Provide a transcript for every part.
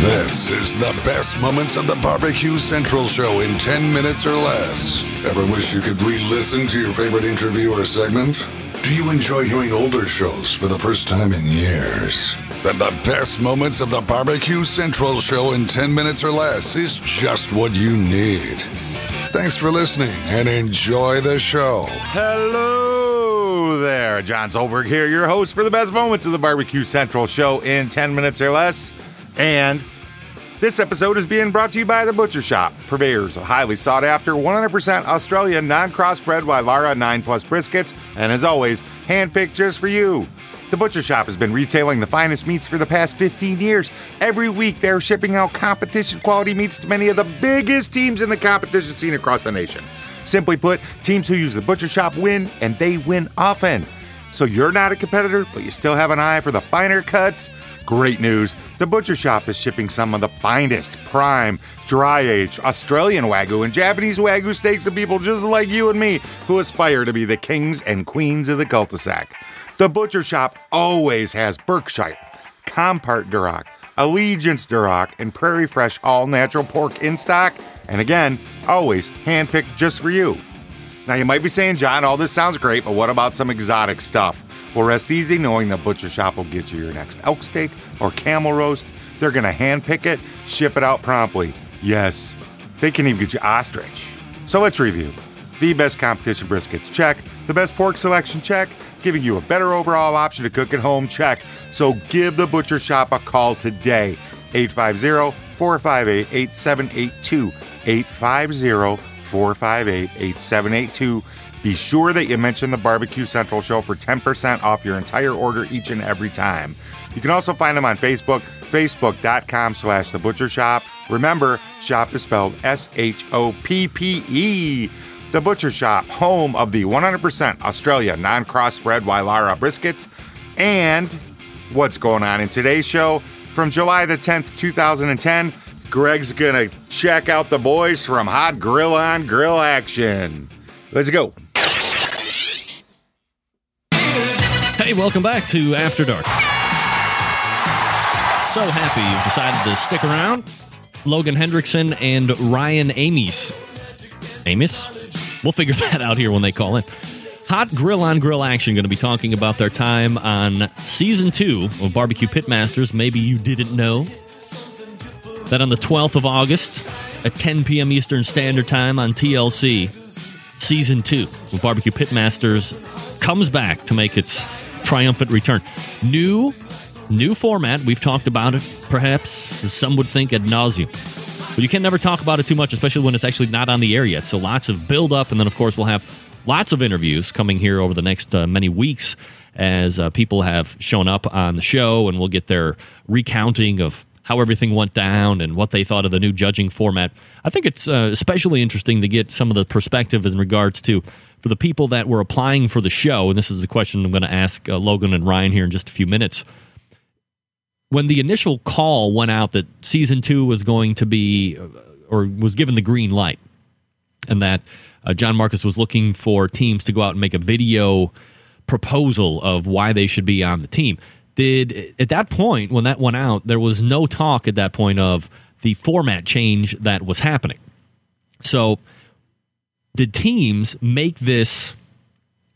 This is the best moments of the Barbecue Central show in 10 minutes or less. Ever wish you could re listen to your favorite interview or segment? Do you enjoy hearing older shows for the first time in years? Then the best moments of the Barbecue Central show in 10 minutes or less is just what you need. Thanks for listening and enjoy the show. Hello there, John Solberg here, your host for the best moments of the Barbecue Central show in 10 minutes or less. And this episode is being brought to you by The Butcher Shoppe, purveyors of highly sought after 100% Australian non crossbred Wylara 9 Plus briskets, and as always, handpicked just for you. The Butcher Shoppe has been retailing the finest meats for the past 15 years. Every week, they're shipping out competition quality meats to many of the biggest teams in the competition scene across the nation. Simply put, teams who use the Butcher Shoppe win, and they win often. So you're not a competitor, but you still have an eye for the finer cuts? Great news! The Butcher Shoppe is shipping some of the finest prime, dry aged Australian Wagyu and Japanese Wagyu steaks to people just like you and me who aspire to be the kings and queens of the cul de sac. The Butcher Shoppe always has Berkshire, Compart Duroc, Allegiance Duroc, and Prairie Fresh all natural pork in stock, and again, always handpicked just for you. Now, you might be saying, John, all this sounds great, but what about some exotic stuff? Well, rest easy knowing the Butcher Shoppe will get you your next elk steak or camel roast. They're going to handpick it, ship it out promptly. Yes, they can even get you ostrich. So let's review. The best competition briskets, check. The best pork selection, check. Giving you a better overall option to cook at home, check. So give the Butcher Shoppe a call today. 850 458 8782. 850 458 8782. Be sure that you mention the Barbecue Central Show for 10% off your entire order each and every time. You can also find them on Facebook, facebook.com slash the butcher shop. Remember, shop is spelled S-H-O-P-P-E. The Butcher Shoppe, home of the 100% Australia non-crossbred Wylara briskets. And what's going on in today's show? From July the 10th, 2010, Greg's gonna check out the boys from Hot Grill on Grill Action. Let's go. Hey, welcome back to After Dark. So happy you've decided to stick around. Logan Hendrickson and Ryan Ames. Amos? We'll figure that out here when they call in. Hot Grill on Grill Action going to be talking about their time on season two of Barbecue Pitmasters. Maybe you didn't know that on the 12th of August at 10 p.m. Eastern Standard Time on TLC, season two of Barbecue Pitmasters comes back to make its triumphant return. New, new format. We've talked about it, perhaps some would think ad nauseum. But you can never talk about it too much, especially when it's actually not on the air yet. So lots of build up, and then of course we'll have lots of interviews coming here over the next uh, many weeks as uh, people have shown up on the show, and we'll get their recounting of how everything went down and what they thought of the new judging format. I think it's uh, especially interesting to get some of the perspective in regards to for the people that were applying for the show. And this is a question I'm going to ask uh, Logan and Ryan here in just a few minutes. When the initial call went out that season two was going to be, uh, or was given the green light, and that uh, John Marcus was looking for teams to go out and make a video proposal of why they should be on the team did at that point when that went out there was no talk at that point of the format change that was happening. So did teams make this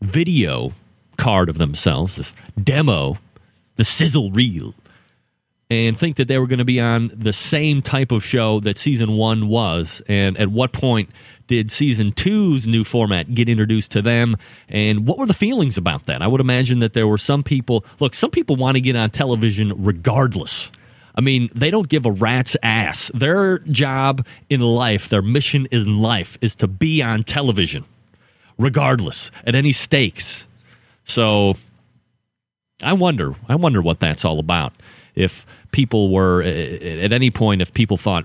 video card of themselves this demo the sizzle reel and think that they were going to be on the same type of show that season one was? And at what point did season two's new format get introduced to them? And what were the feelings about that? I would imagine that there were some people, look, some people want to get on television regardless. I mean, they don't give a rat's ass. Their job in life, their mission in life is to be on television, regardless, at any stakes. So I wonder, I wonder what that's all about. If people were, at any point, if people thought,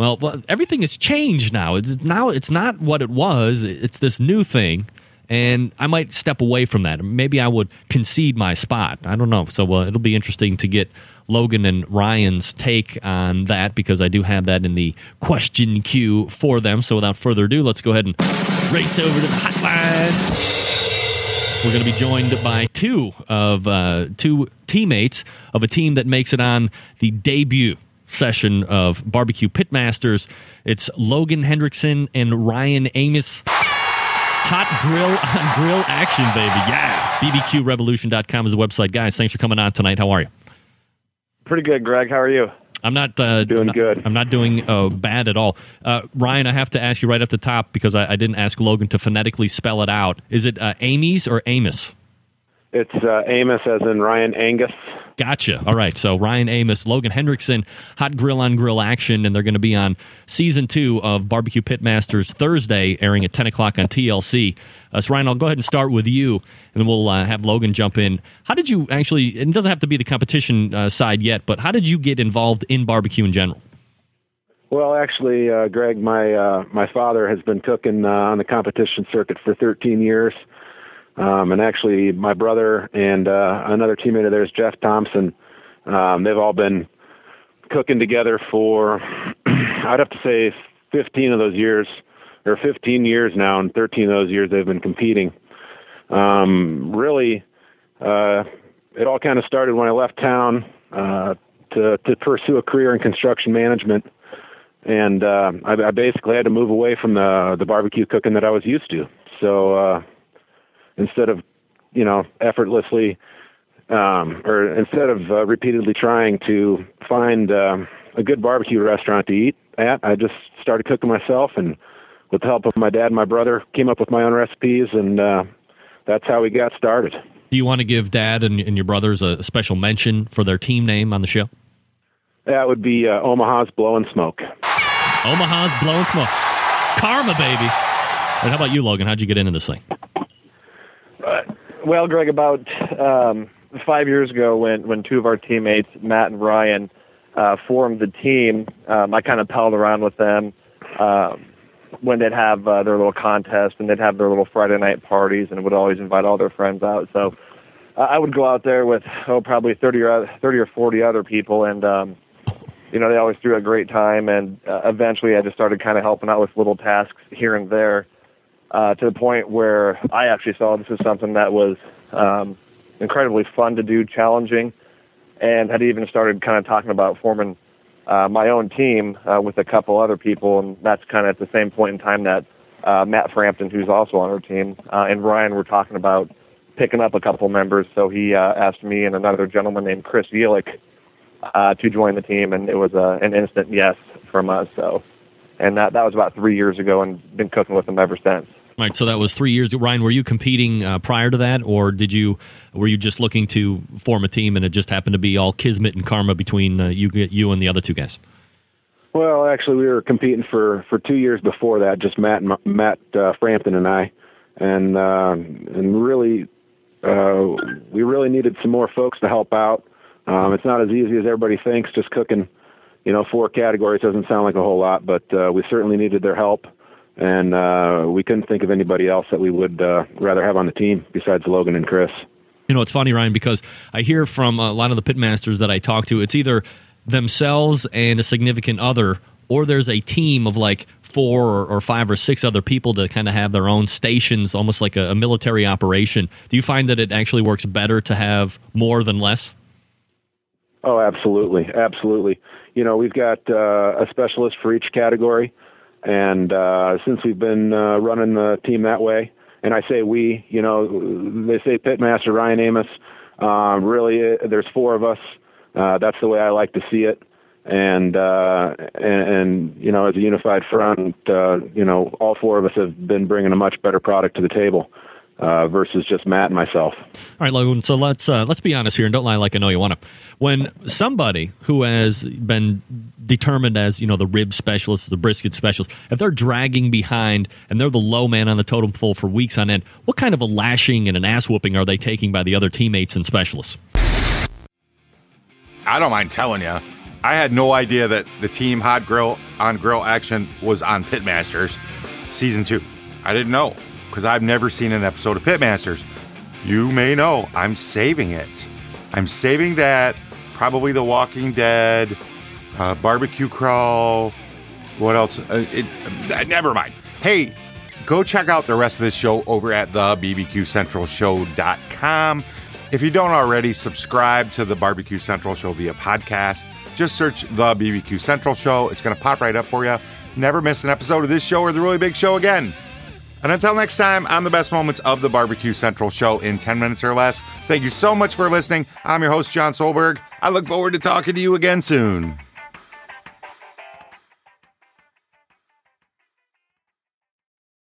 well, everything has changed now. It's now it's not what it was. It's this new thing, and I might step away from that. Maybe I would concede my spot. I don't know. So uh, it'll be interesting to get Logan and Ryan's take on that because I do have that in the question queue for them. So without further ado, let's go ahead and race over to the hotline. We're going to be joined by two of uh, two teammates of a team that makes it on the debut session of Barbecue Pitmasters. It's Logan Hendrickson and Ryan Amos. Hot grill on grill action, baby. Yeah. BBQRevolution.com is the website. Guys, thanks for coming on tonight. How are you? Pretty good, Greg. How are you? I'm not uh, doing not, good. I'm not doing uh, bad at all. Uh, Ryan, I have to ask you right off the top because I, I didn't ask Logan to phonetically spell it out. Is it uh, Amy's or Amos? It's uh, Amos, as in Ryan Angus. Gotcha. All right. So Ryan Amos, Logan Hendrickson, Hot Grill on Grill action, and they're going to be on season two of Barbecue Pitmasters Thursday, airing at 10 o'clock on TLC. Uh, so Ryan, I'll go ahead and start with you, and then we'll uh, have Logan jump in. How did you actually? It doesn't have to be the competition uh, side yet, but how did you get involved in barbecue in general? Well, actually, uh, Greg, my uh, my father has been cooking uh, on the competition circuit for 13 years. Um, and actually, my brother and uh, another teammate of theirs, Jeff Thompson, um, they've all been cooking together for, I'd have to say, 15 of those years, or 15 years now, and 13 of those years they've been competing. Um, really, uh, it all kind of started when I left town uh, to to pursue a career in construction management, and uh, I, I basically had to move away from the the barbecue cooking that I was used to. So. Uh, instead of you know effortlessly um, or instead of uh, repeatedly trying to find um, a good barbecue restaurant to eat at, I just started cooking myself, and with the help of my dad and my brother, came up with my own recipes, and uh, that's how we got started. Do you want to give Dad and, and your brothers a, special mention for their team name on the show? That would be uh, Omaha's Blowing Smoke. Omaha's Blowing Smoke. Karma, baby. And how about you, Logan? How'd you get into this thing? Well, Greg, about um, five years ago, when when two of our teammates, Matt and Ryan, uh, formed the team, um, I kind of palled around with them um, when they'd have uh, their little contest and they'd have their little Friday night parties, and would always invite all their friends out. So uh, I would go out there with oh probably thirty or thirty or forty other people, and um, you know they always threw a great time. And uh, eventually, I just started kind of helping out with little tasks here and there uh, to the point where I actually saw this as something that was um, incredibly fun to do, challenging, and had even started kind of talking about forming uh, my own team uh, with a couple other people, and that's kind of at the same point in time that uh, Matt Frampton, who's also on our team, uh, and Ryan were talking about picking up a couple members. So he uh, asked me and another gentleman named Chris Yelich uh, to join the team, and it was uh, an instant yes from us. So, and that that was about three years ago, and been cooking with them ever since. Right, so that was three years. Ryan, were you competing uh, prior to that, or did you were you just looking to form a team and it just happened to be all kismet and karma between uh, you you and the other two guys? Well, actually, we were competing for for two years before that, just Matt Matt uh, Frampton and I, and uh, and really, uh, we really needed some more folks to help out. Um, it's not as easy as everybody thinks. Just cooking, you know, four categories doesn't sound like a whole lot, but uh, we certainly needed their help and uh, we couldn't think of anybody else that we would uh, rather have on the team besides Logan and Chris. You know, it's funny, Ryan, because I hear from a lot of the pitmasters that I talk to, it's either themselves and a significant other, or there's a team of like four or, five or six other people to kind of have their own stations, almost like a, a, military operation. Do you find that it actually works better to have more than less? Oh, absolutely, absolutely. You know, we've got uh, a specialist for each category. And uh, since we've been uh, running the team that way, and I say we, you know, they say pitmaster Ryan Amos. Uh, really, uh, there's four of us. Uh, that's the way I like to see it. And, uh, and and you know, as a unified front, uh, you know, all four of us have been bringing a much better product to the table uh, versus just Matt and myself. All right, Logan. So let's uh, let's be honest here, and don't lie like I know you want to. When somebody who has been determined as you know the rib specialist, the brisket specialist, if they're dragging behind and they're the low man on the totem pole for weeks on end, what kind of a lashing and an ass whooping are they taking by the other teammates and specialists? I don't mind telling you. I had no idea that the team Hot Grill on Grill Action was on Pitmasters season two. I didn't know because I've never seen an episode of Pitmasters. You may know I'm saving it. I'm saving that. Probably The Walking Dead, uh, Barbecue Crawl. What else? Uh, it, uh, never mind. Hey, go check out the rest of this show over at the bbqcentralshow.com. If you don't already, subscribe to the Barbecue Central Show via podcast. Just search the BBQ Central Show. It's going to pop right up for you. Never miss an episode of this show or the really big show again. And until next time, on the best moments of the Barbecue Central show in 10 minutes or less, thank you so much for listening. I'm your host, John Solberg. I look forward to talking to you again soon.